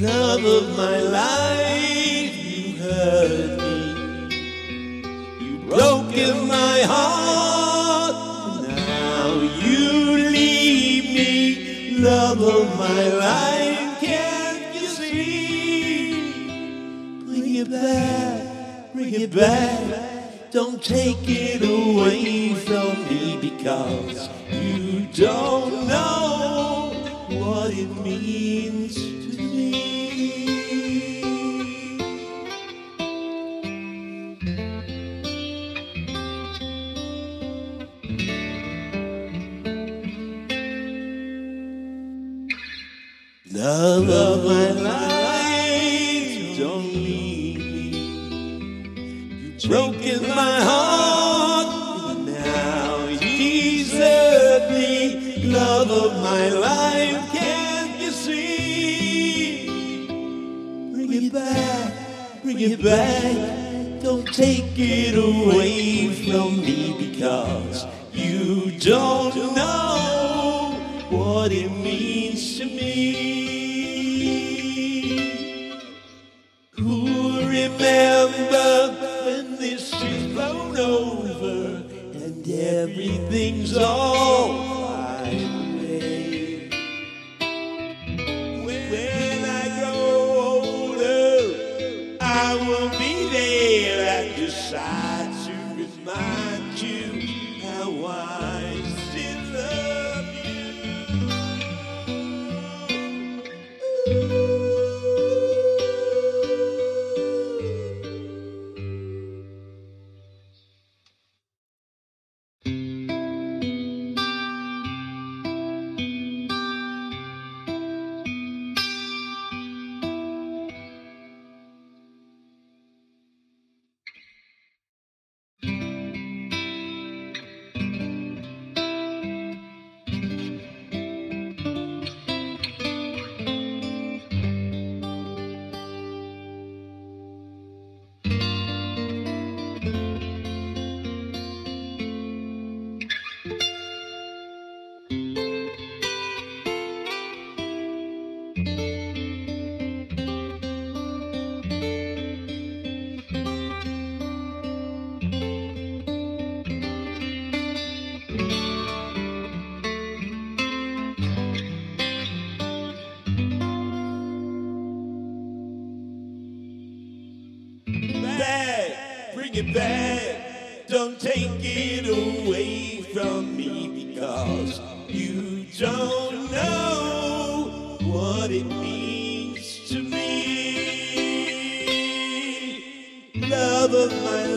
Love of my life, you hurt me. You broke in my heart. Now you leave me. Love of my life, can't you see? Bring it back, bring it back. Don't take it away from me because you don't know what it means. Love of my life, don't leave me. You've my heart, now you desert me. Love of my life, back, bring it back. Don't take it away from me because you don't know what it means to me. Who remember when this is blown over and everything's all at bring it back. Don't take it away from me because you don't know what it means to me. Love of my life.